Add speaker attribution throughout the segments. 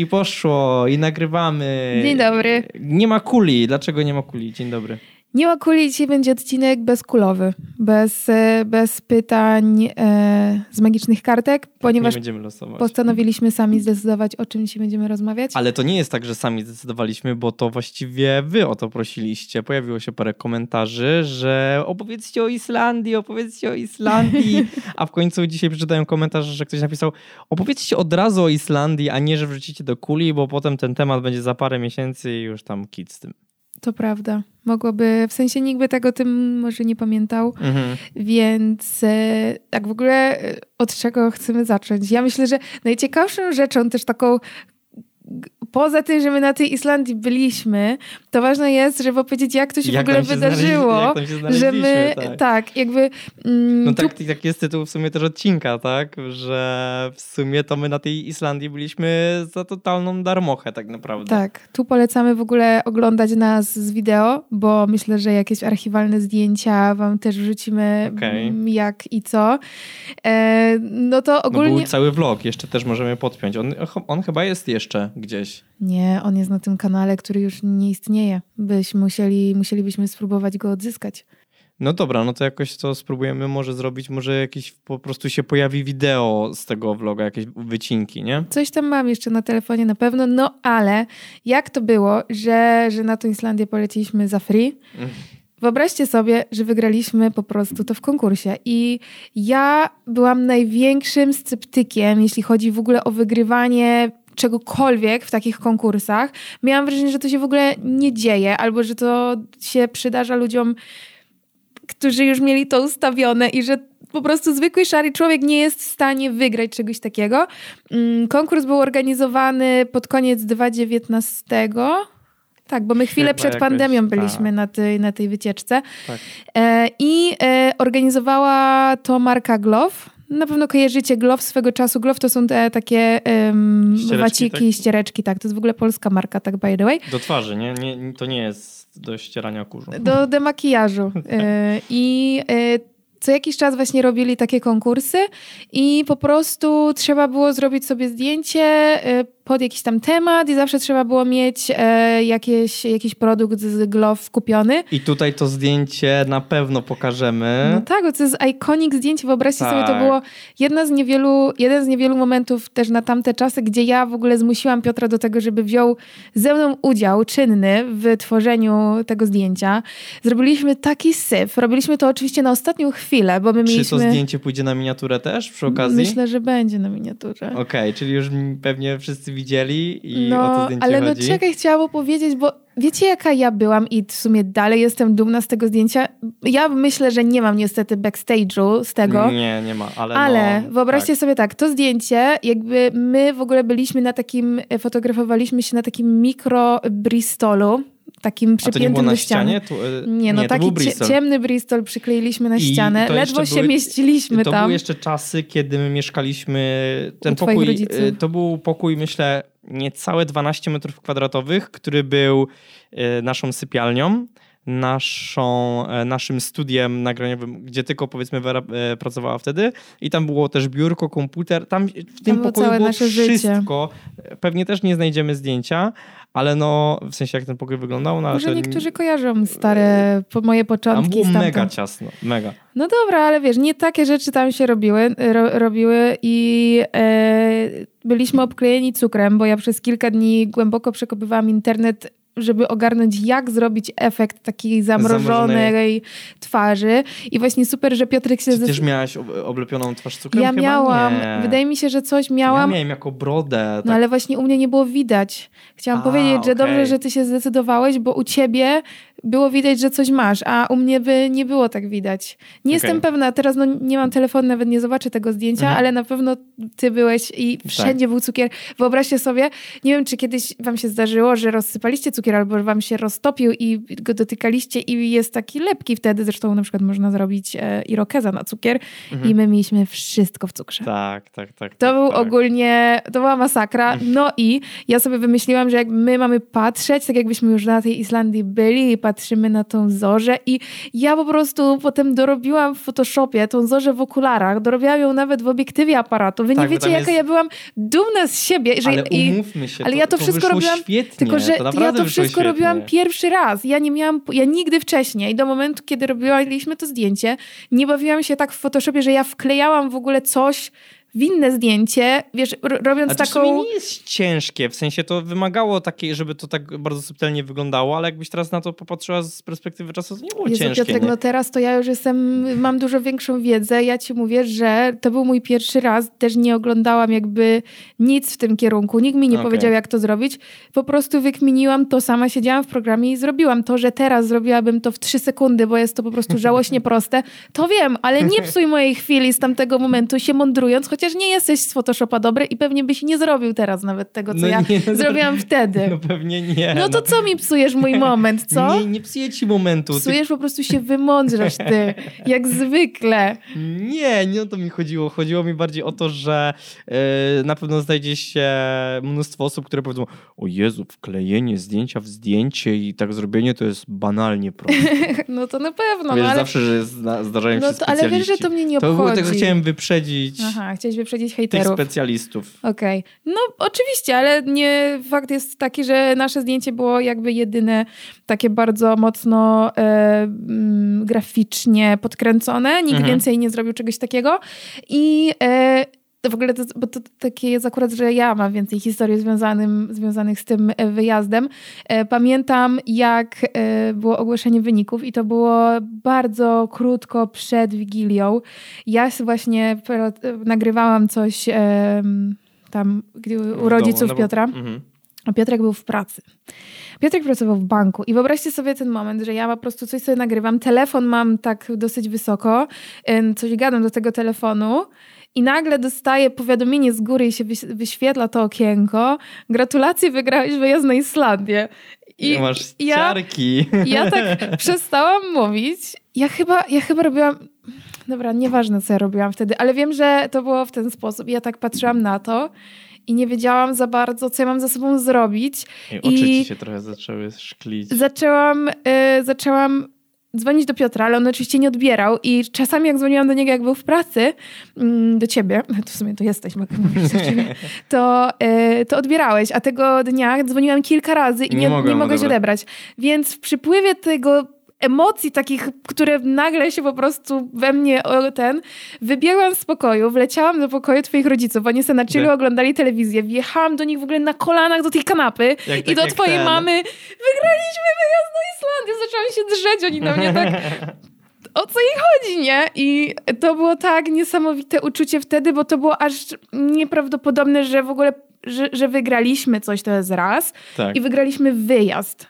Speaker 1: I poszło, i nagrywamy.
Speaker 2: Dzień dobry.
Speaker 1: Nie ma kuli. Dlaczego nie ma kuli? Dzień dobry.
Speaker 2: Nie ma kuli, dzisiaj będzie odcinek bezkulowy, bez, e, bez pytań e, z magicznych kartek, ponieważ
Speaker 1: będziemy losować.
Speaker 2: postanowiliśmy sami zdecydować, o czym dzisiaj będziemy rozmawiać.
Speaker 1: Ale to nie jest tak, że sami zdecydowaliśmy, bo to właściwie wy o to prosiliście. Pojawiło się parę komentarzy, że opowiedzcie o Islandii, opowiedzcie o Islandii. A w końcu dzisiaj przeczytałem komentarz, że ktoś napisał opowiedzcie od razu o Islandii, a nie, że wrzucicie do kuli, bo potem ten temat będzie za parę miesięcy i już tam kit z tym.
Speaker 2: To prawda. Mogłoby, w sensie nikt by tego tym może nie pamiętał,
Speaker 1: Mhm.
Speaker 2: więc e, tak w ogóle e, od czego chcemy zacząć? Ja myślę, że najciekawszą rzeczą też taką Poza tym, że my na tej Islandii byliśmy, to ważne jest, żeby opowiedzieć, jak to się
Speaker 1: Jak
Speaker 2: w ogóle
Speaker 1: się
Speaker 2: wydarzyło.
Speaker 1: się
Speaker 2: że my,
Speaker 1: tak.
Speaker 2: tak. jakby. Mm,
Speaker 1: No
Speaker 2: tu
Speaker 1: tak, tak jest tytuł w sumie też odcinka, tak? Że w sumie to my na tej Islandii byliśmy za totalną darmochę tak naprawdę.
Speaker 2: Tak, tu polecamy w ogóle oglądać nas z wideo, bo myślę, że jakieś archiwalne zdjęcia wam też wrzucimy, mm, jak i co. E, no to
Speaker 1: No
Speaker 2: ogólnie...
Speaker 1: był cały vlog, jeszcze też możemy podpiąć. On, on chyba jest jeszcze gdzieś.
Speaker 2: Nie, on jest na tym kanale, który już nie istnieje. Byśmy musieli, musielibyśmy spróbować go odzyskać.
Speaker 1: No dobra, no to jakoś to spróbujemy może zrobić, może jakiś po prostu się pojawi wideo z tego vloga, jakieś wycinki, nie?
Speaker 2: Coś tam mam jeszcze na telefonie na pewno, no ale jak to było, że, że na tą Islandię poleciliśmy za free? Wyobraźcie sobie, że wygraliśmy po prostu to w konkursie. I ja byłam największym sceptykiem, jeśli chodzi w ogóle o wygrywanie czegokolwiek w takich konkursach. Miałam wrażenie, że to się w ogóle nie dzieje, albo że to się przydarza ludziom, którzy już mieli to ustawione i że po prostu zwykły szary człowiek nie jest w stanie wygrać czegoś takiego. Mm, Konkurs był organizowany pod koniec 2019. Tak, bo my chwilę
Speaker 1: Chyba
Speaker 2: przed
Speaker 1: jakoś,
Speaker 2: pandemią byliśmy
Speaker 1: tak.
Speaker 2: na, tej, na tej wycieczce.
Speaker 1: Tak.
Speaker 2: E, I e, organizowała to marka Glove. Na pewno kojarzycie Glove swego czasu. Glove to są te takie em,
Speaker 1: Ściereczki,
Speaker 2: waciki,
Speaker 1: tak?
Speaker 2: ściereczki. Tak, to jest w ogóle polska marka, tak by the way.
Speaker 1: Do twarzy, nie? nie to nie jest do ścierania kurzu.
Speaker 2: Do demakijażu. E, I e, co jakiś czas właśnie robili takie konkursy i po prostu trzeba było zrobić sobie zdjęcie e, pod jakiś tam temat i zawsze trzeba było mieć e, jakieś, jakiś produkt z Glove kupiony.
Speaker 1: I tutaj to zdjęcie na pewno pokażemy.
Speaker 2: No tak, to jest iconic zdjęcie. Wyobraźcie sobie, to
Speaker 1: Tak.
Speaker 2: było jedna z niewielu, jeden z niewielu momentów też na tamte czasy, gdzie ja w ogóle zmusiłam Piotra do tego, żeby wziął ze mną udział czynny w tworzeniu tego zdjęcia. Zrobiliśmy taki syf. Robiliśmy to oczywiście na ostatnią chwilę, bo my
Speaker 1: Czy
Speaker 2: mieliśmy...
Speaker 1: to zdjęcie pójdzie na miniaturę też przy okazji?
Speaker 2: Myślę, że będzie na miniaturze.
Speaker 1: Okej, czyli już pewnie wszyscy widzieli i o to
Speaker 2: No,
Speaker 1: zdjęcie
Speaker 2: ale no
Speaker 1: chodzi.
Speaker 2: czekaj, chciałam opowiedzieć, bo wiecie jaka ja byłam i w sumie dalej jestem dumna z tego zdjęcia. Ja myślę, że nie mam niestety backstage'u z tego.
Speaker 1: Nie, nie ma, ale
Speaker 2: Ale
Speaker 1: no,
Speaker 2: wyobraźcie
Speaker 1: tak.
Speaker 2: sobie tak, to zdjęcie, jakby my w ogóle byliśmy na takim, e, fotografowaliśmy się na takim mikro Bristolu, takim
Speaker 1: to nie
Speaker 2: przypiętym
Speaker 1: było na
Speaker 2: do ściany.
Speaker 1: ścianie? Tu, e,
Speaker 2: Nie, no
Speaker 1: to
Speaker 2: taki
Speaker 1: Bristol.
Speaker 2: ciemny Bristol przykleiliśmy na
Speaker 1: I
Speaker 2: ścianę,
Speaker 1: to
Speaker 2: ledwo się
Speaker 1: były-
Speaker 2: mieściliśmy
Speaker 1: to
Speaker 2: tam.
Speaker 1: były jeszcze czasy, kiedy my mieszkaliśmy. Ten
Speaker 2: U
Speaker 1: pokój. e, To był pokój, myślę, niecałe 12 metrów kwadratowych, który był e, naszą sypialnią. Naszą, e, naszym studiem nagraniowym, gdzie tylko powiedzmy Wera e, pracowała wtedy i tam było też biurko, komputer, tam w tym
Speaker 2: było
Speaker 1: pokoju
Speaker 2: całe
Speaker 1: było
Speaker 2: nasze życie.
Speaker 1: wszystko. Pewnie też nie znajdziemy zdjęcia, ale no w sensie jak ten pokój wyglądał, no
Speaker 2: Może
Speaker 1: to
Speaker 2: niektórzy kojarzą stare, po moje
Speaker 1: tam
Speaker 2: początki
Speaker 1: było
Speaker 2: stamtąd.
Speaker 1: mega ciasno, mega.
Speaker 2: No dobra, ale wiesz, nie takie rzeczy tam się robiły, ro, robiły i e, byliśmy obklejeni cukrem, bo ja przez kilka dni głęboko przekopywałam internet, żeby ogarnąć, jak zrobić efekt takiej zamrożonej,
Speaker 1: Zamrożonej.
Speaker 2: twarzy. I właśnie super, że Piotrek się...
Speaker 1: Ty też miałaś ob- oblepioną twarz cukrem?
Speaker 2: ja
Speaker 1: Chyba
Speaker 2: miałam,
Speaker 1: nie.
Speaker 2: wydaje mi się, że coś
Speaker 1: Ja
Speaker 2: miałam,
Speaker 1: miałem jako brodę.
Speaker 2: no
Speaker 1: Tak.
Speaker 2: ale właśnie u mnie nie było widać. Chciałam
Speaker 1: A,
Speaker 2: powiedzieć, że dobrze,
Speaker 1: okej.
Speaker 2: że ty się zdecydowałeś, bo u ciebie było widać, że coś masz, a u mnie by nie było tak widać. Nie
Speaker 1: Okej.
Speaker 2: jestem pewna, teraz no, nie mam telefonu, nawet nie zobaczę tego zdjęcia,
Speaker 1: Mhm.
Speaker 2: ale na pewno ty byłeś i wszędzie był cukier. Wyobraźcie sobie, nie wiem, czy kiedyś wam się zdarzyło, że rozsypaliście cukier, albo wam się roztopił i go dotykaliście i jest taki lepki wtedy, zresztą na przykład można zrobić e, irokeza na cukier mhm. i my mieliśmy wszystko w cukrze.
Speaker 1: Tak, tak, tak.
Speaker 2: To
Speaker 1: tak,
Speaker 2: był
Speaker 1: tak.
Speaker 2: ogólnie, to była masakra. No i ja sobie wymyśliłam, że jak my mamy patrzeć, tak jakbyśmy już na tej Islandii byli i patrzymy na tą zorzę i ja po prostu potem dorobiłam w Photoshopie tą zorzę w okularach, dorobiłam ją nawet w obiektywie aparatu. Wy tak, nie wiecie, jaka jest... ja byłam dumna z siebie.
Speaker 1: Że ale umówmy się,
Speaker 2: ale ja to,
Speaker 1: to
Speaker 2: wszystko robiłam,
Speaker 1: świetnie,
Speaker 2: tylko że
Speaker 1: to
Speaker 2: ja to wszystko robiłam pierwszy raz. Ja nie miałam, ja nigdy wcześniej, do momentu, kiedy robiliśmy to zdjęcie, nie bawiłam się tak w Photoshopie, że ja wklejałam w ogóle coś w inne zdjęcie, wiesz, robiąc
Speaker 1: A to
Speaker 2: taką...
Speaker 1: nie jest ciężkie, w sensie to wymagało takiej, żeby to tak bardzo subtelnie wyglądało, ale jakbyś teraz na to popatrzyła z perspektywy czasu, to nie było
Speaker 2: Jezu,
Speaker 1: ciężkie.
Speaker 2: Piotrek,
Speaker 1: nie?
Speaker 2: no teraz to ja już jestem, mam dużo większą wiedzę, ja ci mówię, że to był mój pierwszy raz, też nie oglądałam jakby nic w tym kierunku, nikt mi nie okay. powiedział, jak to zrobić, po prostu wykminiłam to sama, siedziałam w programie i zrobiłam to, że teraz zrobiłabym to w trzy sekundy, bo jest to po prostu żałośnie proste, to wiem, ale nie psuj mojej chwili z tamtego momentu się mądrując, chociaż nie jesteś z Photoshopa dobry i pewnie byś nie zrobił teraz nawet tego, co no ja nie, zrobiłam wtedy.
Speaker 1: No pewnie nie.
Speaker 2: No to no. co mi psujesz mój moment, co?
Speaker 1: Nie, nie psuję ci momentu.
Speaker 2: Psujesz, ty... po prostu się wymądrzasz ty, jak zwykle.
Speaker 1: Nie, nie o to mi chodziło. Chodziło mi bardziej o to, że yy, na pewno znajdzie się mnóstwo osób, które powiedzą, o Jezu, wklejenie zdjęcia w zdjęcie i tak zrobienie to jest banalnie proste.
Speaker 2: no to na pewno.
Speaker 1: Wiesz,
Speaker 2: no, ale...
Speaker 1: zawsze, że zdarzają
Speaker 2: no
Speaker 1: się to, Ale wiesz,
Speaker 2: że to mnie nie obchodzi.
Speaker 1: To było tego chciałem wyprzedzić.
Speaker 2: Aha, chciałeś wyprzedzić hejterów.
Speaker 1: Tych specjalistów.
Speaker 2: Okej. Okay. No oczywiście, ale nie, fakt jest taki, że nasze zdjęcie było jakby jedyne takie bardzo mocno e, mm, graficznie podkręcone. Nikt mhm. więcej nie zrobił czegoś takiego. I e, to w ogóle to, bo to takie jest akurat, że ja mam więcej historii związanym, związanych z tym e, wyjazdem. E, pamiętam, jak e, było ogłoszenie wyników i to było bardzo krótko przed Wigilią. Ja właśnie nagrywałam coś tam u rodziców no Piotra. Mhm. A Piotrek był w pracy. Piotrek pracował w banku i wyobraźcie sobie ten moment, że ja po prostu coś sobie nagrywam, telefon mam tak dosyć wysoko, coś gadam do tego telefonu i nagle dostaję powiadomienie z góry i się wyświetla to okienko. Gratulacje, wygrałeś wyjazd na Islandię.
Speaker 1: I masz ciarki.
Speaker 2: Ja, ja tak przestałam mówić. Ja chyba, ja chyba robiłam... Dobra, nieważne co ja robiłam wtedy, ale wiem, że to było w ten sposób. Ja tak patrzyłam na to i nie wiedziałam za bardzo, co ja mam ze sobą zrobić.
Speaker 1: I oczy I ci się trochę zaczęły szklić.
Speaker 2: Zaczęłam, y, zaczęłam dzwonić do Piotra, ale on oczywiście nie odbierał i czasami jak dzwoniłam do niego, jak był w pracy, mm, do ciebie, to w sumie to jesteś, mogę mówić do ciebie, to, y, to odbierałeś, a tego dnia dzwoniłam kilka razy i nie, nie, nie mogłeś odebrać. Więc w przypływie tego emocji takich, które nagle się po prostu we mnie ten, wybiegłam z pokoju, wleciałam do pokoju twoich rodziców, oni sobie na chillu oglądali telewizję, wjechałam do nich w ogóle na kolanach do tej kanapy jak, i tak, do twojej ten. mamy wygraliśmy wyjazd na Islandię, zaczęłam się drzeć, oni na mnie tak o co jej chodzi, nie? I to było tak niesamowite uczucie wtedy, bo to było aż nieprawdopodobne, że w ogóle, że, że wygraliśmy coś, to jest raz tak. i wygraliśmy wyjazd.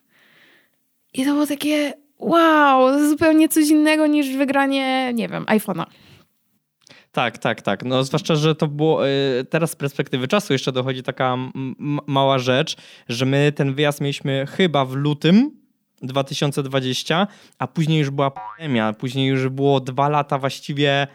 Speaker 2: I to było takie wow, zupełnie coś innego niż wygranie, nie wiem, iPhone'a.
Speaker 1: Tak, tak, tak. No zwłaszcza, że to było y, teraz z perspektywy czasu jeszcze dochodzi taka mała rzecz, że my ten wyjazd mieliśmy chyba w lutym 2020, a później już była pandemia, później już było dwa lata właściwie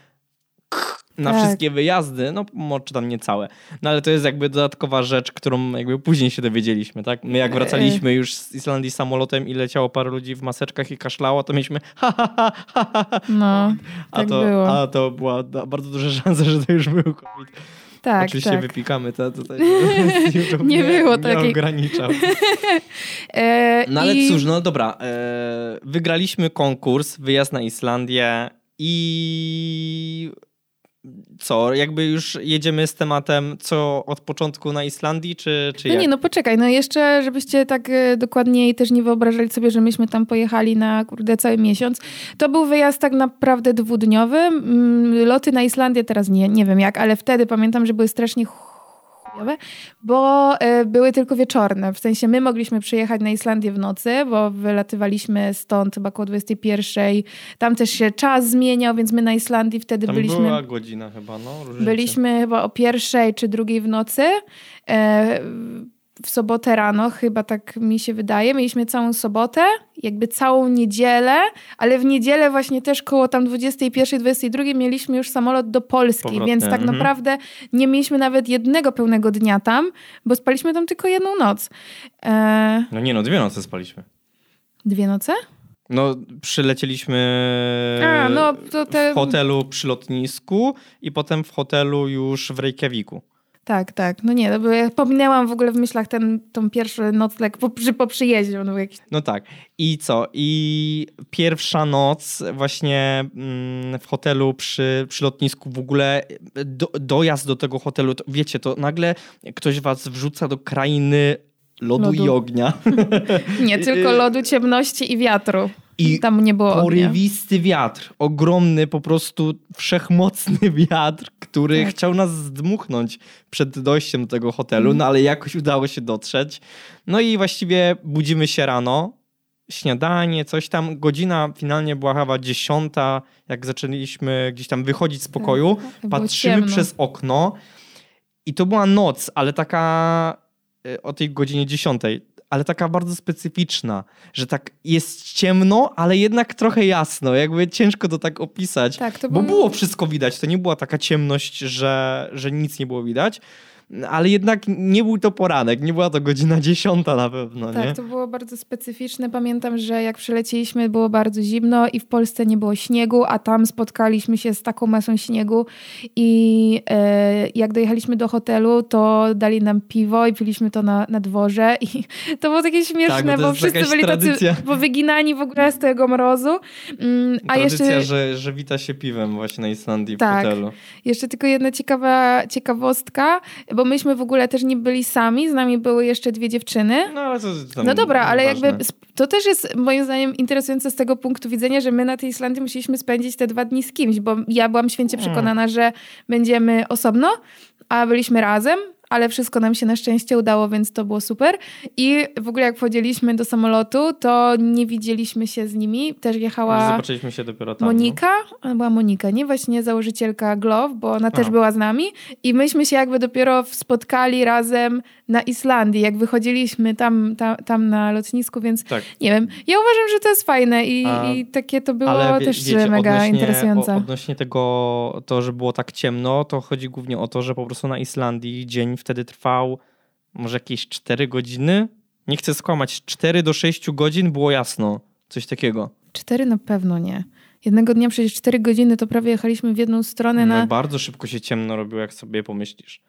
Speaker 1: na tak. wszystkie wyjazdy, no czy tam nie całe. No ale to jest jakby dodatkowa rzecz, którą jakby później się dowiedzieliśmy, tak? My jak wracaliśmy już z Islandii samolotem i leciało parę ludzi w maseczkach i kaszlało, to mieliśmy ha, ha, ha, ha, ha.
Speaker 2: No,
Speaker 1: a tak to,
Speaker 2: było.
Speaker 1: A to była bardzo duża szansa, że to już był COVID.
Speaker 2: Tak,
Speaker 1: Oczywiście
Speaker 2: tak.
Speaker 1: wypikamy to tutaj.
Speaker 2: nie, nie było takiej.
Speaker 1: Nie ograniczał. e, no ale i... cóż, no dobra. E, wygraliśmy konkurs, wyjazd na Islandię i co, jakby już jedziemy z tematem, co od początku na Islandii, czy, czy
Speaker 2: No nie, no poczekaj, no jeszcze, żebyście tak e, dokładniej też nie wyobrażali sobie, że myśmy tam pojechali na, kurde, cały miesiąc. To był wyjazd tak naprawdę dwudniowy. Mm, loty na Islandię teraz nie, nie wiem jak, ale wtedy pamiętam, że były strasznie bo e, były tylko wieczorne. W sensie my mogliśmy przyjechać na Islandię w nocy, bo wylatywaliśmy stąd chyba około 21. Tam też się czas zmieniał, więc my na Islandii wtedy
Speaker 1: Tam
Speaker 2: byliśmy...
Speaker 1: była godzina chyba, no.
Speaker 2: Różnicy. Byliśmy chyba o pierwszej czy drugiej w nocy. W sobotę rano, chyba tak mi się wydaje. Mieliśmy całą sobotę, jakby całą niedzielę, ale w niedzielę właśnie też koło tam 21, 22 mieliśmy już samolot do Polski, więc tak
Speaker 1: mhm.
Speaker 2: naprawdę nie mieliśmy nawet jednego pełnego dnia tam, bo spaliśmy tam tylko jedną noc. E,
Speaker 1: No nie no, dwie noce spaliśmy.
Speaker 2: dwie noce?
Speaker 1: No, przylecieliśmy
Speaker 2: A, no te...
Speaker 1: w hotelu przy lotnisku i potem w hotelu już w Reykjaviku.
Speaker 2: Tak, tak. No nie, no bo ja pominęłam w ogóle w myślach ten, tą pierwszy nocleg po, przy, po przyjeździe. Był jakiś...
Speaker 1: No tak. I co? I pierwsza noc właśnie mm, w hotelu przy, przy lotnisku w ogóle do, dojazd do tego hotelu, to, wiecie, to nagle ktoś was wrzuca do krainy lodu, i
Speaker 2: Lodu.
Speaker 1: ognia.
Speaker 2: Nie, tylko lodu, ciemności i wiatru.
Speaker 1: I
Speaker 2: Tam nie było ognia.
Speaker 1: Porywisty wiatr, ogromny, po prostu wszechmocny wiatr, który
Speaker 2: Tak.
Speaker 1: chciał nas zdmuchnąć przed dojściem do tego hotelu,
Speaker 2: Mhm.
Speaker 1: no ale jakoś udało się dotrzeć. No i właściwie budzimy się rano, śniadanie, coś tam. Godzina finalnie była chyba dziesiąta, jak zaczęliśmy gdzieś tam wychodzić z pokoju.
Speaker 2: Tak,
Speaker 1: Patrzymy przez okno i to była noc, ale taka y, o tej godzinie dziesiątej, ale taka bardzo specyficzna, że tak jest ciemno, ale jednak trochę jasno. Jakby ciężko to tak opisać.
Speaker 2: Tak, to
Speaker 1: Bo
Speaker 2: był-
Speaker 1: było wszystko widać. To nie była taka ciemność, że, że nic nie było widać. Ale jednak nie był to poranek, nie była to godzina dziesiąta na pewno,
Speaker 2: Tak,
Speaker 1: nie?
Speaker 2: to było bardzo specyficzne. Pamiętam, że jak przylecieliśmy, było bardzo zimno i w Polsce nie było śniegu, a tam spotkaliśmy się z taką masą śniegu i e, jak dojechaliśmy do hotelu, to dali nam piwo i piliśmy to na, na dworze i to było takie śmieszne,
Speaker 1: Tak, bo
Speaker 2: bo wszyscy byli
Speaker 1: tradycja.
Speaker 2: tacy powyginani w ogóle z tego mrozu. Mm, a
Speaker 1: Tradycja,
Speaker 2: jeszcze...
Speaker 1: że, że wita się piwem właśnie na Islandii
Speaker 2: Tak.
Speaker 1: w hotelu.
Speaker 2: Jeszcze tylko jedna ciekawa ciekawostka, bo myśmy w ogóle też nie byli sami, z nami były jeszcze dwie dziewczyny.
Speaker 1: No ale to tam
Speaker 2: No dobra, ale
Speaker 1: nieważne.
Speaker 2: jakby to też jest moim zdaniem interesujące z tego punktu widzenia, że my na tej Islandii musieliśmy spędzić te dwa dni z kimś, bo ja byłam święcie
Speaker 1: Hmm.
Speaker 2: przekonana, że będziemy osobno, a byliśmy razem. Ale wszystko nam się na szczęście udało, więc to było super. I w ogóle jak wchodziliśmy do samolotu, to nie widzieliśmy się z nimi. Też jechała
Speaker 1: Zobaczyliśmy się dopiero tam. no.
Speaker 2: Monika, ona była Monika, nie? Właśnie założycielka Glove, bo ona też była z nami i myśmy się jakby dopiero spotkali razem na Islandii, jak wychodziliśmy tam, tam, tam na lotnisku, więc
Speaker 1: Tak.
Speaker 2: nie wiem. Ja uważam, że to jest fajne i,
Speaker 1: A,
Speaker 2: i takie to było
Speaker 1: wie,
Speaker 2: też
Speaker 1: wiecie,
Speaker 2: mega
Speaker 1: odnośnie,
Speaker 2: interesujące.
Speaker 1: O, odnośnie tego, to, że było tak ciemno, to chodzi głównie o to, że po prostu na Islandii dzień wtedy trwał może jakieś 4 godziny. Nie chcę skłamać, 4 do 6 godzin było jasno. Coś takiego.
Speaker 2: Cztery na pewno nie. Jednego dnia przecież cztery godziny to prawie jechaliśmy w jedną stronę
Speaker 1: No,
Speaker 2: na...
Speaker 1: bardzo szybko się ciemno robiło, jak sobie pomyślisz.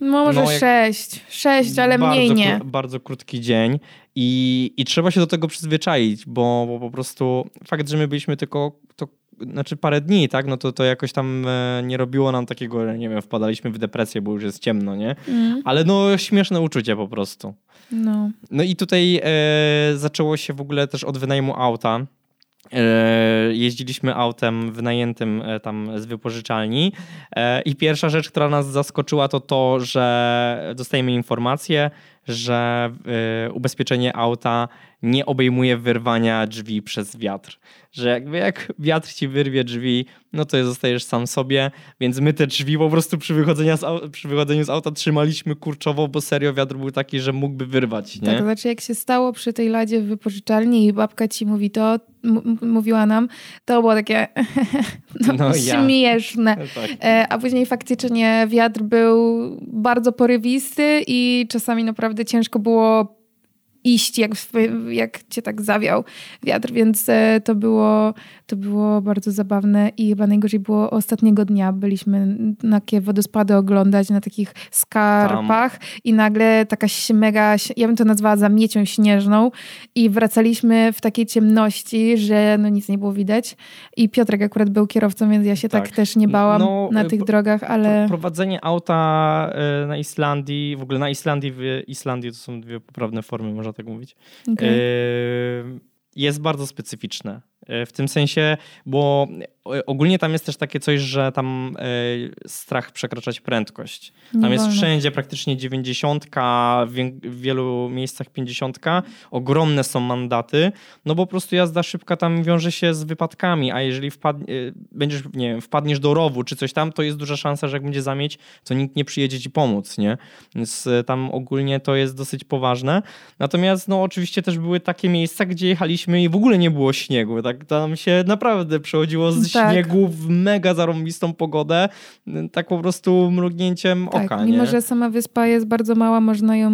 Speaker 2: No może
Speaker 1: no, jak-
Speaker 2: sześć. Sześć, ale
Speaker 1: bardzo,
Speaker 2: mniej nie.
Speaker 1: kró- bardzo krótki dzień i, i trzeba się do tego przyzwyczaić, bo, bo po prostu fakt, że my byliśmy tylko to, znaczy parę dni, tak, no to, to jakoś tam e, nie robiło nam takiego, że nie wiem, wpadaliśmy w depresję, bo już jest ciemno, nie?
Speaker 2: Mm,
Speaker 1: Ale no śmieszne uczucie po prostu.
Speaker 2: no.
Speaker 1: No i tutaj e, zaczęło się w ogóle też od wynajmu auta. E, jeździliśmy autem wynajętym e, tam z wypożyczalni i pierwsza rzecz, która nas zaskoczyła to to, że dostajemy informację, że ubezpieczenie auta nie obejmuje wyrwania drzwi przez wiatr. Że jakby jak wiatr ci wyrwie drzwi, no to zostajesz sam sobie, więc my te drzwi po prostu przy, wychodzeniu z, au- przy wychodzeniu z auta trzymaliśmy kurczowo, bo serio wiatr był taki, że mógłby wyrwać, nie?
Speaker 2: Tak, znaczy jak się stało przy tej ladzie w wypożyczalni i babka ci mówi to, mówiła nam, to było takie no,
Speaker 1: No ja.
Speaker 2: śmieszne.
Speaker 1: tak.
Speaker 2: E, A później faktycznie wiatr był bardzo porywisty i czasami naprawdę ciężko było iść, jak, jak cię tak zawiał wiatr, więc e, to było, to było bardzo zabawne i chyba najgorzej było ostatniego dnia. Byliśmy na takie wodospady oglądać na takich skarpach i nagle taka mega, ja bym to nazwała zamiecią śnieżną i wracaliśmy w takiej ciemności, że no nic nie było widać i Piotrek akurat był kierowcą, więc ja się tak,
Speaker 1: Tak.
Speaker 2: też nie bałam
Speaker 1: No,
Speaker 2: na
Speaker 1: y,
Speaker 2: tych drogach, ale...
Speaker 1: Pro- Prowadzenie auta e, na Islandii, w ogóle na Islandii, w Islandii to są dwie poprawne formy, można tak mówić, e, jest bardzo specyficzne. E, w tym sensie, bo ogólnie tam jest też takie coś, że tam strach przekraczać prędkość. Tam Nie jest wolno. wszędzie praktycznie 90, w wielu miejscach 50. Ogromne są mandaty, no bo po prostu jazda szybka tam wiąże się z wypadkami, a jeżeli wpadnie, będziesz, nie wiem, wpadniesz do rowu czy coś tam, to jest duża szansa, że jak będzie zamieć, to nikt nie przyjedzie ci pomóc, nie? Więc tam ogólnie to jest dosyć poważne. Natomiast no oczywiście też były takie miejsca, gdzie jechaliśmy i w ogóle nie było śniegu. Tak tam się naprawdę przechodziło z tak. śniegu w mega zarąbistą pogodę, tak po prostu mrugnięciem tak, oka.
Speaker 2: Mimo, że sama wyspa jest bardzo mała, można ją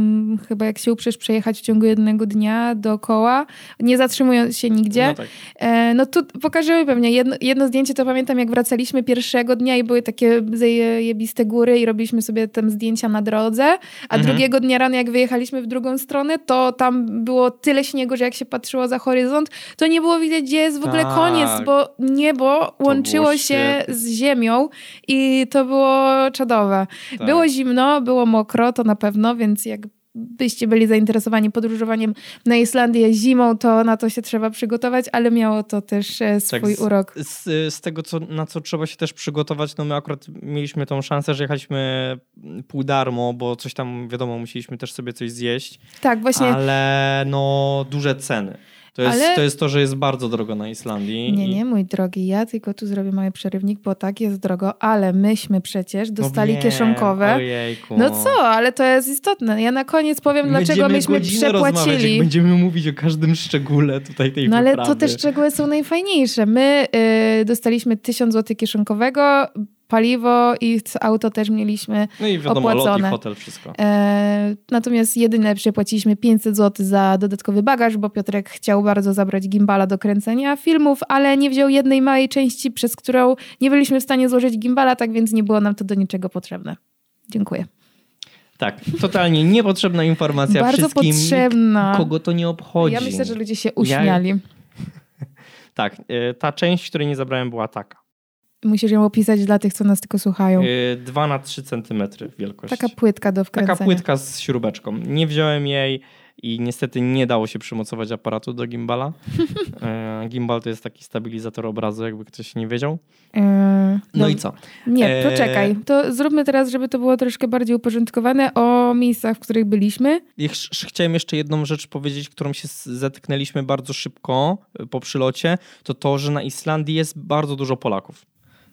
Speaker 2: chyba jak się uprzesz przejechać w ciągu jednego dnia dookoła, nie zatrzymując się nigdzie. No, tak. e, no tu pokażemy pewnie. Jedno, jedno zdjęcie to pamiętam, jak wracaliśmy pierwszego dnia i były takie zajebiste góry i robiliśmy sobie tam zdjęcia na drodze, a mhm. drugiego dnia rano, jak wyjechaliśmy w drugą stronę, to tam było tyle śniegu, że jak się patrzyło za horyzont, to nie było widać, gdzie jest w ogóle tak. koniec, bo niebo łączyło się z ziemią i to było czadowe. Tak. Było zimno, było mokro, to na pewno, więc jak byście byli zainteresowani podróżowaniem na Islandię zimą, to na to się trzeba przygotować, ale miało to też e, swój tak, urok.
Speaker 1: Z, z, tego, co, na co trzeba się też przygotować, no my akurat mieliśmy tą szansę, że jechaliśmy pół darmo, bo coś tam, wiadomo, musieliśmy też sobie coś zjeść.
Speaker 2: Tak, właśnie.
Speaker 1: Ale no duże ceny. To jest, Ale... to jest to, że jest bardzo drogo na Islandii.
Speaker 2: Nie, nie, mój drogi, ja tylko tu zrobię mały przerywnik, bo tak jest drogo, ale myśmy przecież dostali no kieszonkowe. Ojejku. No co, ale to jest istotne. Ja na koniec powiem, dlaczego myśmy przepłacili.
Speaker 1: Będziemy mówić o każdym szczególe tutaj tej
Speaker 2: No ale to te szczegóły są najfajniejsze. My y, dostaliśmy 1000 zł kieszonkowego, paliwo i auto też mieliśmy
Speaker 1: No i wiadomo, opłacone. lot i hotel, wszystko.
Speaker 2: E, natomiast jedynie przepłaciliśmy 500 zł za dodatkowy bagaż, bo Piotrek chciał bardzo zabrać gimbala do kręcenia filmów, ale nie wziął jednej małej części, przez którą nie byliśmy w stanie złożyć gimbala, tak więc nie było nam to do niczego potrzebne. Dziękuję.
Speaker 1: Tak, totalnie niepotrzebna informacja
Speaker 2: Bardzo
Speaker 1: wszystkim,
Speaker 2: potrzebna.
Speaker 1: kogo to nie obchodzi.
Speaker 2: Ja myślę, że ludzie się uśmiali. Ja...
Speaker 1: tak, e, ta część, której nie zabrałem była taka.
Speaker 2: Musisz ją opisać dla tych, co nas tylko słuchają.
Speaker 1: 2 yy, na 3 centymetry wielkość.
Speaker 2: Taka płytka do wkręcenia.
Speaker 1: Taka płytka z śrubeczką. Nie wziąłem jej i niestety nie dało się przymocować aparatu do gimbala. E, gimbal to jest taki stabilizator obrazu, jakby ktoś nie wiedział. E, no, no, i co?
Speaker 2: Nie, e, poczekaj. To zróbmy teraz, żeby to było troszkę bardziej uporządkowane o miejscach, w których byliśmy.
Speaker 1: chciałem jeszcze jedną rzecz powiedzieć, którą się zetknęliśmy bardzo szybko po przylocie, to to, że na Islandii jest bardzo dużo Polaków.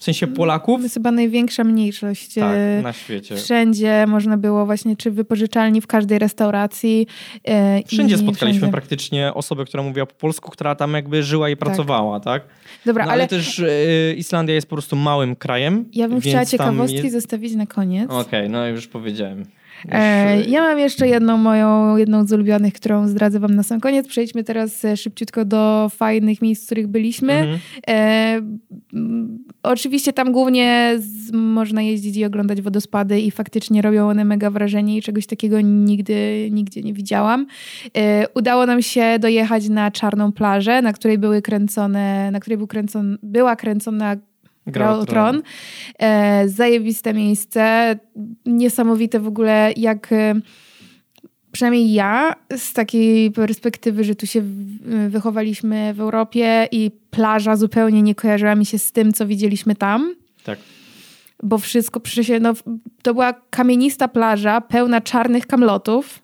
Speaker 1: W sensie Polaków? To
Speaker 2: jest chyba największa mniejszość.
Speaker 1: Tak, e, na świecie.
Speaker 2: Wszędzie można było właśnie, czy wypożyczalni, w każdej restauracji.
Speaker 1: E, wszędzie spotkaliśmy wszędzie. praktycznie osobę, która mówiła po polsku, która tam jakby żyła i tak. pracowała, tak?
Speaker 2: Dobra,
Speaker 1: no,
Speaker 2: ale...
Speaker 1: ale też y, Islandia jest po prostu małym krajem.
Speaker 2: Ja bym chciała ciekawostki jest... zostawić na koniec.
Speaker 1: Okej, okay, no już powiedziałem.
Speaker 2: E, ja mam jeszcze jedną moją, jedną z ulubionych, którą zdradzę wam na sam koniec. Przejdźmy teraz e, szybciutko do fajnych miejsc, w których byliśmy. Mhm. E, oczywiście tam głównie z, można jeździć i oglądać wodospady i faktycznie robią one mega wrażenie i czegoś takiego nigdy, nigdzie nie widziałam. E, udało nam się dojechać na czarną plażę, na której były kręcone, na której był kręcon, była kręcona Grał Tron. E, zajebiste miejsce. Niesamowite w ogóle, jak e, przynajmniej ja z takiej perspektywy, że tu się wychowaliśmy w Europie i plaża zupełnie nie kojarzyła mi się z tym, co widzieliśmy tam.
Speaker 1: Tak.
Speaker 2: Bo wszystko, przecież no, to była kamienista plaża pełna czarnych kamlotów.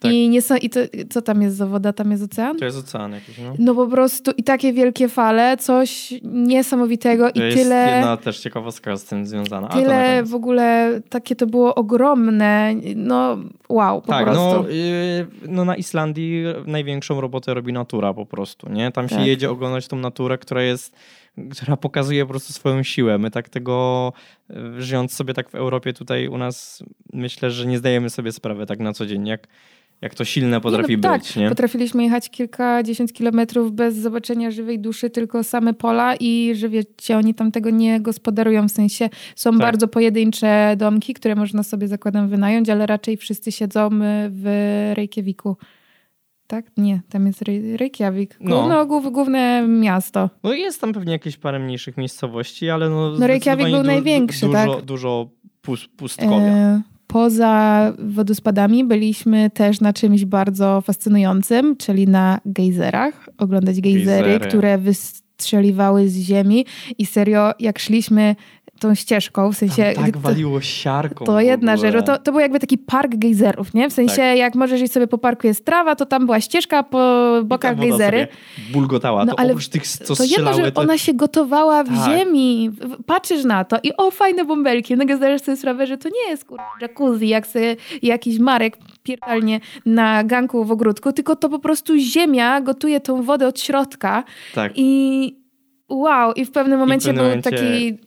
Speaker 2: Tak. I, nie są, I to, co tam jest za woda? Tam jest ocean?
Speaker 1: To jest ocean jakiś, no.
Speaker 2: No po prostu i takie wielkie fale, coś niesamowitego
Speaker 1: to
Speaker 2: i jest tyle...
Speaker 1: jedna też ciekawostka z tym związana.
Speaker 2: Tyle w ogóle, takie to było ogromne, no wow, po
Speaker 1: tak,
Speaker 2: prostu.
Speaker 1: No, yy, no na Islandii największą robotę robi natura po prostu, nie? Tam się tak. jedzie oglądać tą naturę, która jest która pokazuje po prostu swoją siłę. My tak tego, y, żyjąc sobie tak w Europie tutaj u nas, myślę, że nie zdajemy sobie sprawy tak na co dzień, jak, jak to silne potrafi nie, no, być. Tak. Nie?
Speaker 2: Potrafiliśmy jechać kilkadziesiąt kilometrów bez zobaczenia żywej duszy, tylko same pola i że wiecie, oni tam tego nie gospodarują, w sensie są tak. bardzo pojedyncze domki, które można sobie zakładam wynająć, ale raczej wszyscy siedzą w Reykjaviku. Tak? Nie, tam jest Reykjavik. No, no główne miasto.
Speaker 1: No jest tam pewnie jakieś parę mniejszych miejscowości, ale no,
Speaker 2: no Reykjavik był du największy,
Speaker 1: dużo,
Speaker 2: tak?
Speaker 1: Dużo pustkowia. E,
Speaker 2: poza wodospadami byliśmy też na czymś bardzo fascynującym, czyli na gejzerach. Oglądać gejzery, gejzery. które wystrzeliwały z ziemi i serio, jak szliśmy tą ścieżką, w sensie...
Speaker 1: Tam tak
Speaker 2: to,
Speaker 1: waliło siarką.
Speaker 2: to
Speaker 1: w
Speaker 2: jedna rzecz. To, to był jakby taki park gejzerów, nie? W sensie,
Speaker 1: Tak.
Speaker 2: jak możesz iść sobie po parku jest trawa, to tam była ścieżka, po
Speaker 1: I
Speaker 2: bokach gejzery.
Speaker 1: Bulgotała.
Speaker 2: No,
Speaker 1: to
Speaker 2: ale
Speaker 1: oprócz tych, co
Speaker 2: to jedno, że
Speaker 1: to...
Speaker 2: ona się gotowała w
Speaker 1: Tak.
Speaker 2: ziemi. W- Patrzysz na to i o, fajne bąbelki. No zdajesz sobie sprawę, że to nie jest kur... jacuzzi, jak sobie jakiś Marek pierdalnie na ganku w ogródku, tylko to po prostu ziemia gotuje tą wodę od środka
Speaker 1: Tak.
Speaker 2: i wow. I w pewnym momencie
Speaker 1: pewnym
Speaker 2: był
Speaker 1: momencie-
Speaker 2: taki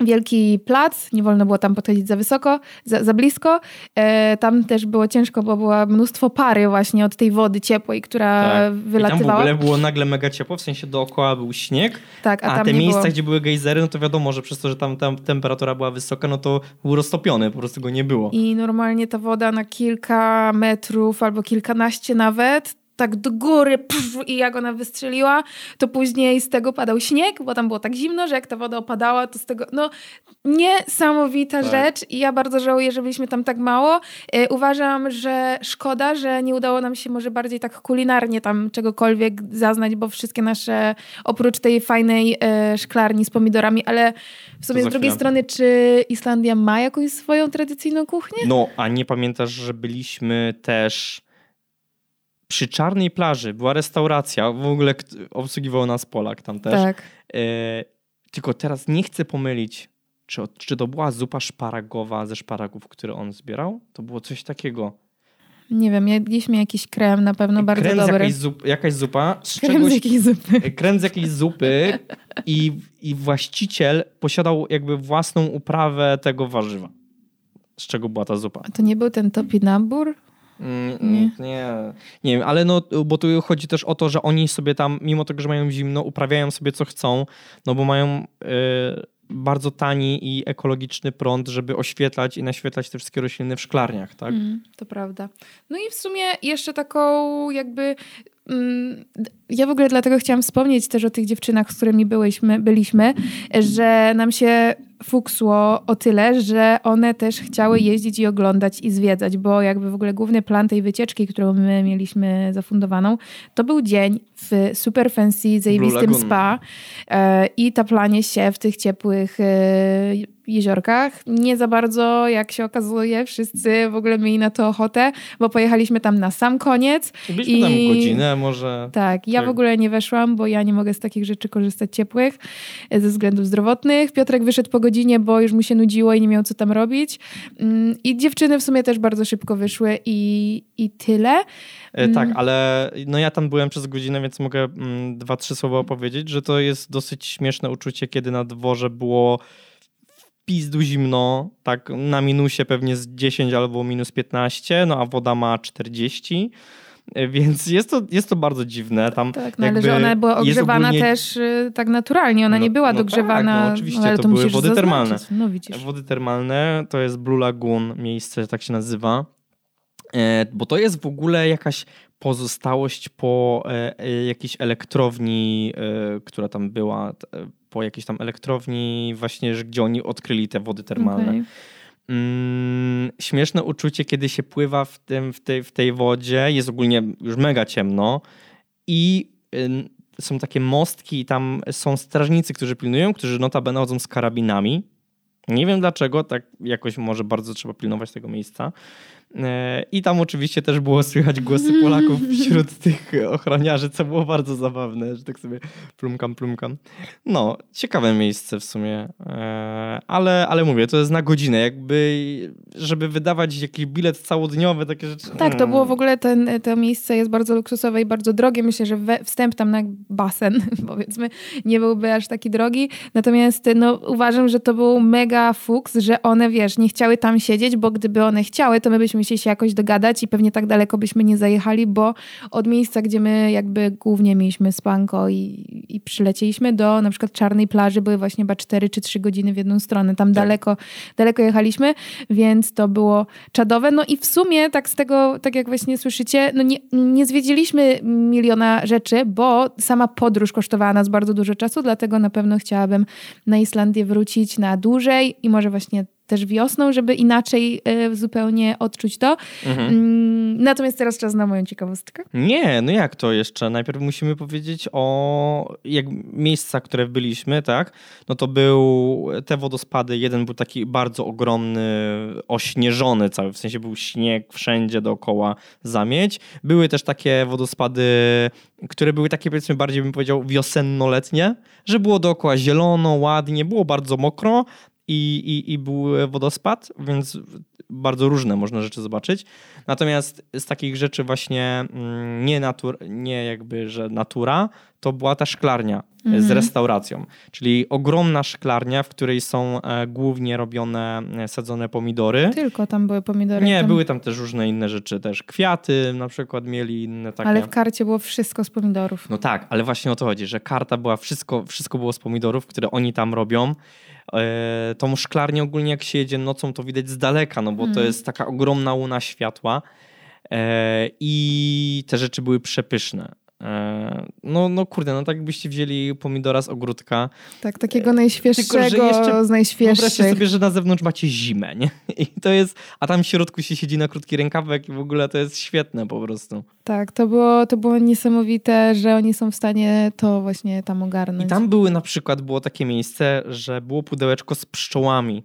Speaker 2: wielki plac, nie wolno było tam podchodzić za wysoko, za, za blisko. E, tam też było ciężko, bo było mnóstwo pary właśnie od tej wody ciepłej, która
Speaker 1: Tak. I tam w
Speaker 2: wylatywała.
Speaker 1: ogóle było nagle mega ciepło, w sensie dookoła był śnieg,
Speaker 2: tak, a,
Speaker 1: a, te miejsca,
Speaker 2: było.
Speaker 1: gdzie były gejzery, no to wiadomo, że przez to, że tam, tam temperatura była wysoka, no to był roztopiony, po prostu go nie było.
Speaker 2: I normalnie ta woda na kilka metrów albo kilkanaście nawet, tak do góry pff, i jak ona wystrzeliła, to później z tego padał śnieg, bo tam było tak zimno, że jak ta woda opadała, to z tego, no niesamowita
Speaker 1: Tak.
Speaker 2: rzecz i ja bardzo żałuję, że byliśmy tam tak mało. E, uważam, że szkoda, że nie udało nam się może bardziej tak kulinarnie tam czegokolwiek zaznać, bo wszystkie nasze, oprócz tej fajnej e, szklarni z pomidorami, ale w sumie z drugiej strony, czy Islandia ma jakąś swoją tradycyjną kuchnię?
Speaker 1: No, a nie pamiętasz, że byliśmy też przy Czarnej Plaży, była restauracja, w ogóle obsługiwał nas Polak tam też.
Speaker 2: Tak.
Speaker 1: E, tylko teraz nie chcę pomylić, czy, czy to była zupa szparagowa ze szparagów, które on zbierał? To było coś takiego.
Speaker 2: Nie wiem, jedliśmy jakiś krem, na pewno bardzo
Speaker 1: krem z
Speaker 2: dobry.
Speaker 1: jakaejś, zup, jakaś zupa, z
Speaker 2: Krem
Speaker 1: czegoś,
Speaker 2: z jakiejś zupy.
Speaker 1: krem z jakiejś zupy i, i właściciel posiadał jakby własną uprawę tego warzywa. Z czego była ta zupa?
Speaker 2: A to nie był ten topinambur?
Speaker 1: Mm,
Speaker 2: Nie.
Speaker 1: nie. nie. Wiem, ale no, bo tu chodzi też o to, że oni sobie tam, mimo tego, że mają zimno, uprawiają sobie co chcą, no bo mają y, bardzo tani i ekologiczny prąd, żeby oświetlać i naświetlać te wszystkie rośliny w szklarniach, tak?
Speaker 2: Mm, to prawda. No i w sumie jeszcze taką jakby... Mm, ja w ogóle dlatego chciałam wspomnieć też o tych dziewczynach, z którymi byłyśmy, byliśmy, że nam się fuksło o tyle, że one też chciały jeździć i oglądać i zwiedzać, bo jakby w ogóle główny plan tej wycieczki, którą my mieliśmy zafundowaną, to był dzień w super fancy, zajebistym spa e, i taplanie się w tych ciepłych e, jeziorkach. Nie za bardzo, jak się okazuje, wszyscy w ogóle mieli na to ochotę, bo pojechaliśmy tam na sam koniec.
Speaker 1: Byliśmy
Speaker 2: I-
Speaker 1: tam godzinę może.
Speaker 2: Tak, ja
Speaker 1: Tak.
Speaker 2: w ogóle nie weszłam, bo ja nie mogę z takich rzeczy korzystać ciepłych e, ze względów zdrowotnych. Piotrek wyszedł po godzinie, bo już mu się nudziło i nie miał co tam robić. Mm, I dziewczyny w sumie też bardzo szybko wyszły i, i tyle.
Speaker 1: E, Tak,
Speaker 2: Mm.
Speaker 1: ale no ja tam byłem przez godzinę, więc mogę mm, dwa, trzy słowa opowiedzieć, że to jest dosyć śmieszne uczucie, kiedy na dworze było pizdu zimno, tak na minusie pewnie z 10 albo minus 15, no a woda ma 40. e, Więc jest to, jest to bardzo dziwne. Tam
Speaker 2: Tak, no ale że ona była ogrzewana
Speaker 1: ogólnie-
Speaker 2: też y, tak naturalnie, ona
Speaker 1: No-
Speaker 2: nie była
Speaker 1: no tak,
Speaker 2: dogrzewana.
Speaker 1: no oczywiście,
Speaker 2: ale
Speaker 1: to
Speaker 2: to,
Speaker 1: były wody
Speaker 2: zaznaczyć.
Speaker 1: termalne.
Speaker 2: No widzisz.
Speaker 1: Wody termalne to jest Blue Lagoon, miejsce tak się nazywa. E, bo to jest w ogóle jakaś pozostałość po e, e, jakiejś elektrowni, e, która tam była, e, po jakiejś tam elektrowni właśnie, że- gdzie oni odkryli te wody termalne.
Speaker 2: Okej.
Speaker 1: Mm, śmieszne uczucie, kiedy się pływa w, tym, w, tej, w tej wodzie, jest ogólnie już mega ciemno i ym, są takie mostki i tam są strażnicy, którzy pilnują, którzy notabene chodzą z karabinami. Nie wiem dlaczego, tak jakoś może bardzo trzeba pilnować tego miejsca. E, I tam oczywiście też było słychać głosy Polaków wśród tych ochroniarzy, co było bardzo zabawne, że tak sobie plumkam, plumkam. No, ciekawe miejsce w sumie, e, ale, ale mówię, to jest na godzinę, jakby, żeby wydawać jakiś bilet całodniowy, takie rzeczy.
Speaker 2: Tak, to było w
Speaker 1: mm.
Speaker 2: ogóle, ten, to miejsce jest bardzo luksusowe i bardzo drogie. Myślę, że we, wstęp tam na basen, powiedzmy, nie byłby aż taki drogi. Natomiast no, uważam, że to był mega fuks, że one, wiesz, nie chciały tam siedzieć, bo gdyby one chciały, to my byśmy musieli się jakoś dogadać i pewnie tak daleko byśmy nie zajechali, bo od miejsca, gdzie my jakby głównie mieliśmy spanko i, i przylecieliśmy do na przykład Czarnej Plaży, były właśnie chyba 4 czy 3 godziny w jedną stronę. Tam daleko, daleko jechaliśmy, więc to było czadowe. No i w sumie tak z tego, tak jak właśnie słyszycie, no nie, nie zwiedziliśmy miliona rzeczy, bo sama podróż kosztowała nas bardzo dużo czasu, dlatego na pewno chciałabym na Islandię wrócić na dłużej i może właśnie też wiosną, żeby inaczej y, zupełnie odczuć to. Mhm. Mm, natomiast teraz czas na moją ciekawostkę.
Speaker 1: Nie, no jak to jeszcze? Najpierw musimy powiedzieć o jak miejsca, które byliśmy, tak? No to był te wodospady, jeden był taki bardzo ogromny, ośnieżony cały, w sensie był śnieg wszędzie dookoła zamieć. Były też takie wodospady, które były takie powiedzmy bardziej bym powiedział wiosenno-letnie, że było dookoła zielono, ładnie, było bardzo mokro, i, i, i był wodospad, więc bardzo różne można rzeczy zobaczyć. Natomiast z takich rzeczy właśnie mm, nie, natur, nie jakby, że natura, to była ta szklarnia mhm. z restauracją. Czyli ogromna szklarnia, w której są e, głównie robione, e, sadzone pomidory.
Speaker 2: Tylko tam były pomidory.
Speaker 1: Nie, tam... były tam też różne inne rzeczy, też kwiaty na przykład mieli inne takie.
Speaker 2: Ale w karcie było wszystko z pomidorów.
Speaker 1: No tak, ale właśnie o to chodzi, że karta była, wszystko, wszystko było z pomidorów, które oni tam robią. E, tą szklarnię ogólnie jak się jedzie nocą, to widać z daleka, no bo to mhm. jest taka ogromna łuna światła i te rzeczy były przepyszne. E, no, no kurde, no tak jakbyście wzięli pomidora z ogródka.
Speaker 2: Tak, takiego najświeższego Tylko, jeszcze, z najświeższych.
Speaker 1: Wyobraźcie sobie, że na zewnątrz macie zimę, nie? I to jest, a tam w środku się siedzi na krótki rękawek i w ogóle to jest świetne po prostu.
Speaker 2: Tak, to było, to było niesamowite, że oni są w stanie to właśnie tam ogarnąć.
Speaker 1: I tam były na przykład, było takie miejsce, że było pudełeczko z pszczołami.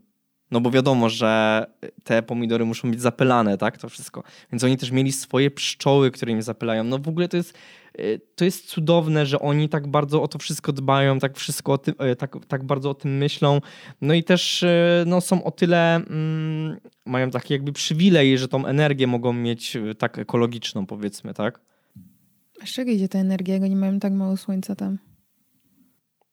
Speaker 1: No bo wiadomo, że te pomidory muszą być zapylane, tak? To wszystko. Więc oni też mieli swoje pszczoły, które im zapylają. No w ogóle to jest Y, to jest cudowne, że oni tak bardzo o to wszystko dbają, tak wszystko tym, y, tak, tak bardzo o tym myślą. No i też y, no, są o tyle, mm, mają taki jakby przywilej, że tą energię mogą mieć tak ekologiczną, powiedzmy, tak?
Speaker 2: A z czego idzie ta energia, jak oni mają tak mało słońca tam?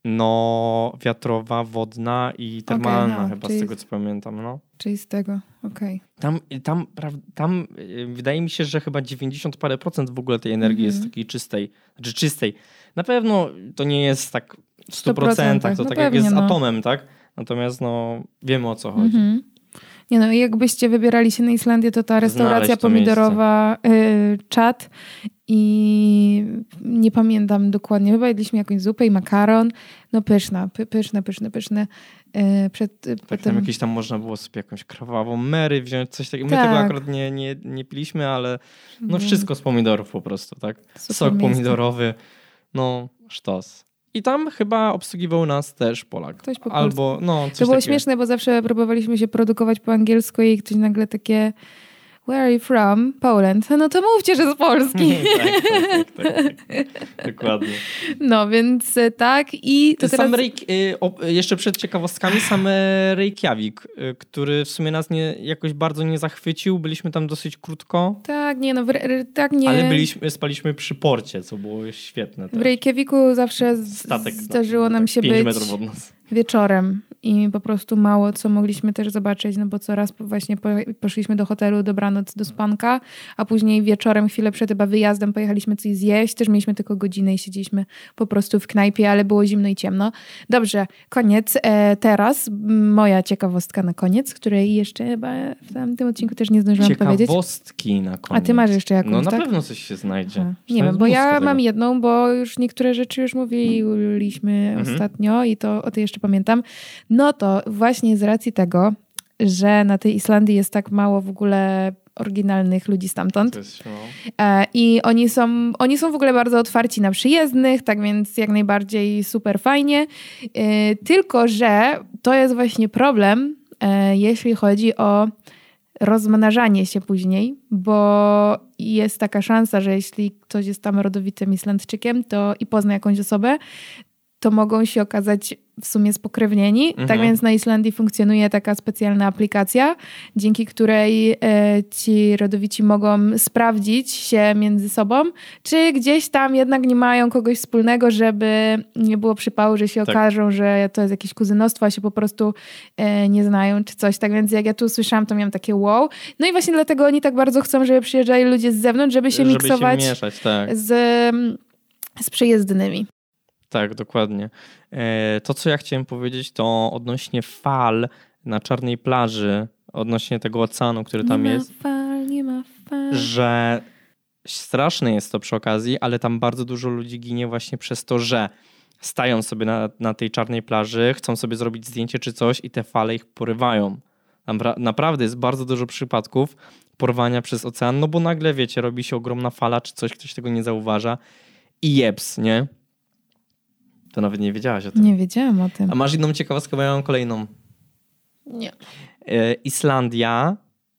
Speaker 1: No, wiatrowa, wodna i termalna okay, no, chyba, z tego co pamiętam, no.
Speaker 2: Czyli z tego, okej. Okay.
Speaker 1: Tam, tam, tam y, wydaje mi się, że chyba 90 parę procent w ogóle tej energii mm -hmm. jest mhm. takiej czystej. Znaczy czystej. Na pewno to nie jest tak w 100%, 100% to no tak pewnie, jak jest z no. atomem, tak? Natomiast no, wiemy o co chodzi. Mm -hmm.
Speaker 2: Nie no, jakbyście wybierali się na Islandię, to ta restauracja pomidorowa, y, czat i nie pamiętam dokładnie, chyba jedliśmy jakąś zupę i makaron. No pyszna, py, pyszne, pyszne, pyszne. Y, przed,
Speaker 1: y, tak, potem... tam jakieś tam można było sobie jakąś krwawą Mary wziąć, coś takiego. My tak. tego akurat nie, nie, nie piliśmy, ale no wszystko z pomidorów po prostu, tak? Super Sok miejsce. pomidorowy, no sztos. I tam chyba obsługiwał nas też Polak. Ktoś po Albo, no, coś
Speaker 2: To było
Speaker 1: takiego.
Speaker 2: śmieszne, bo zawsze próbowaliśmy się produkować po angielsku i ktoś nagle takie Where are you from? Poland. No to mówcie, że z Polski.
Speaker 1: tak, tak, tak, tak, Dokładnie.
Speaker 2: No, więc e, tak i to
Speaker 1: teraz... Sam Rejk, y, jeszcze przed ciekawostkami, sam e, Reykjavik, y, który w sumie nas nie, jakoś bardzo nie zachwycił. Byliśmy tam dosyć krótko.
Speaker 2: Tak, nie no, tak nie.
Speaker 1: Ale byliśmy, spaliśmy przy porcie, co było świetne. Też.
Speaker 2: W Reykjaviku zawsze Statek, zdarzyło nam się 5 być metrów od nas. Wieczorem i po prostu mało co mogliśmy też zobaczyć, no bo coraz właśnie poszliśmy do hotelu dobranoc do spanka, a później wieczorem, chwilę przed chyba wyjazdem pojechaliśmy coś zjeść, też mieliśmy tylko godzinę i siedzieliśmy po prostu w knajpie, ale było zimno i ciemno. Dobrze, koniec. E, teraz moja ciekawostka na koniec, której jeszcze chyba w tym odcinku też nie zdążyłam powiedzieć.
Speaker 1: Ciekawostki na koniec.
Speaker 2: A ty masz jeszcze jakąś,
Speaker 1: No na
Speaker 2: tak?
Speaker 1: pewno coś się znajdzie.
Speaker 2: Nie wiem, bo ja tego. mam jedną, bo już niektóre rzeczy już mówiliśmy mhm. ostatnio i to o tej jeszcze pamiętam. No to właśnie z racji tego, że na tej Islandii jest tak mało w ogóle oryginalnych ludzi stamtąd. E, I oni są, oni są w ogóle bardzo otwarci na przyjezdnych, tak więc jak najbardziej super fajnie. E, tylko, że to jest właśnie problem, e, jeśli chodzi o rozmnażanie się później, bo jest taka szansa, że jeśli ktoś jest tam rodowitym Islandczykiem to i pozna jakąś osobę, to mogą się okazać w sumie spokrewnieni. Tak mhm. Tak więc na Islandii funkcjonuje taka specjalna aplikacja, dzięki której e, ci rodowici mogą sprawdzić się między sobą, czy gdzieś tam jednak nie mają kogoś wspólnego, żeby nie było przypału, że się tak. okażą, że to jest jakieś kuzynostwo, a się po prostu e, nie znają, czy coś. Tak więc jak ja tu usłyszałam, to miałam takie wow. No i właśnie dlatego oni tak bardzo chcą, żeby przyjeżdżali ludzie z zewnątrz, żeby się żeby miksować
Speaker 1: się mieszać, tak.
Speaker 2: z, z przyjezdnymi.
Speaker 1: Tak, dokładnie. E, to, co ja chciałem powiedzieć, to odnośnie fal na czarnej plaży, odnośnie tego oceanu, który tam
Speaker 2: nie
Speaker 1: jest.
Speaker 2: Fal, nie ma fal.
Speaker 1: Że straszne jest to przy okazji, ale tam bardzo dużo ludzi ginie właśnie przez to, że stają sobie na, na tej czarnej plaży, chcą sobie zrobić zdjęcie czy coś i te fale ich porywają. Napra- naprawdę jest bardzo dużo przypadków porwania przez ocean, no bo nagle, wiecie, robi się ogromna fala czy coś, ktoś tego nie zauważa i jeps, nie? To nawet nie wiedziałaś o tym.
Speaker 2: Nie wiedziałam o tym.
Speaker 1: A masz inną ciekawostkę, bo ja mam kolejną.
Speaker 2: Nie.
Speaker 1: E, Islandia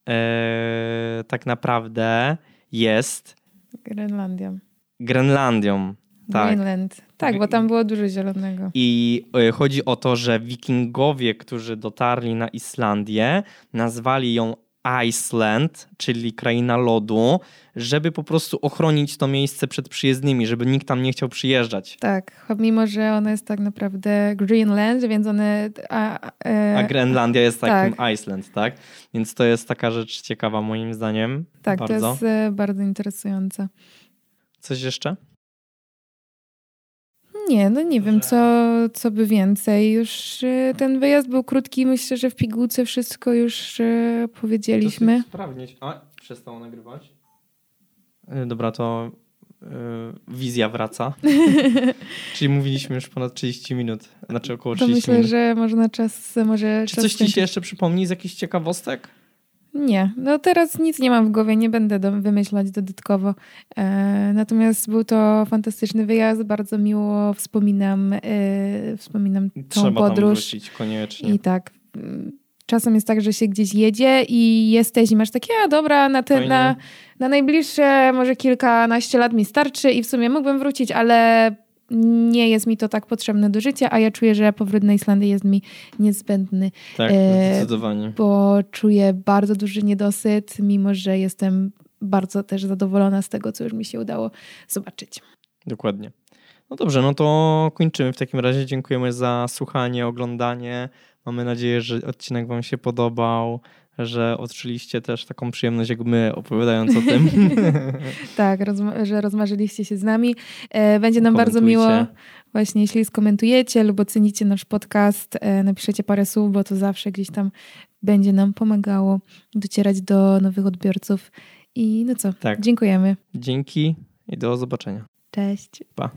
Speaker 1: e, tak naprawdę jest
Speaker 2: Grenlandia.
Speaker 1: Grenlandią. Tak.
Speaker 2: Greenland. Tak, bo tam było dużo zielonego.
Speaker 1: I e, chodzi o to, że wikingowie, którzy dotarli na Islandię, nazwali ją Iceland, czyli kraina lodu, żeby po prostu ochronić to miejsce przed przyjezdnymi, żeby nikt tam nie chciał przyjeżdżać.
Speaker 2: Tak, mimo że ona jest tak naprawdę Greenland, więc one... A, e,
Speaker 1: A Grenlandia jest takim
Speaker 2: tak.
Speaker 1: Iceland, tak? Więc to jest taka rzecz ciekawa moim zdaniem.
Speaker 2: tak,
Speaker 1: bardzo.
Speaker 2: to jest e, bardzo interesujące.
Speaker 1: Coś jeszcze?
Speaker 2: Nie, no nie wiem, co, co by więcej. Już e, ten wyjazd był krótki, myślę, że w pigułce wszystko już e, powiedzieliśmy.
Speaker 1: Sprawnić. A, przestało nagrywać. Y, Dobra, to y, wizja wraca. Czyli mówiliśmy już ponad 30 minut, znaczy około
Speaker 2: To
Speaker 1: 30
Speaker 2: myślę,
Speaker 1: minut.
Speaker 2: że można czas... Może
Speaker 1: Czy
Speaker 2: czas
Speaker 1: coś ci się jeszcze przypomni z jakichś ciekawostek?
Speaker 2: Nie, no teraz nic nie mam w głowie, nie będę do, wymyślać dodatkowo. E, natomiast był to fantastyczny wyjazd, bardzo miło wspominam, e, wspominam tą
Speaker 1: Trzeba
Speaker 2: podróż.
Speaker 1: wrócić koniecznie.
Speaker 2: I tak, mm, czasem jest tak, że się gdzieś jedzie i jesteś i masz takie, a dobra, na, te, na, na najbliższe może kilkanaście lat mi starczy i w sumie mógłbym wrócić, ale nie jest mi to tak potrzebne do życia, a ja czuję, że powrót na Islandię jest mi niezbędny
Speaker 1: Tak,
Speaker 2: e,
Speaker 1: zdecydowanie.
Speaker 2: bo czuję bardzo duży niedosyt, mimo że jestem bardzo też zadowolona z tego, co już mi się udało zobaczyć.
Speaker 1: Dokładnie. No dobrze, no to kończymy w takim razie. Dziękujemy za słuchanie, oglądanie. Mamy nadzieję, że odcinek Wam się podobał, że odczuliście też taką przyjemność jak my, opowiadając o tym.
Speaker 2: Tak, rozma- że rozmarzyliście się z nami. E, Będzie nam bardzo miło, właśnie jeśli skomentujecie lub ocenicie nasz podcast, e, napiszecie parę słów, bo to zawsze gdzieś tam będzie nam pomagało docierać do nowych odbiorców. I no co,
Speaker 1: Tak.
Speaker 2: dziękujemy.
Speaker 1: Dzięki i do zobaczenia.
Speaker 2: Cześć.
Speaker 1: Pa.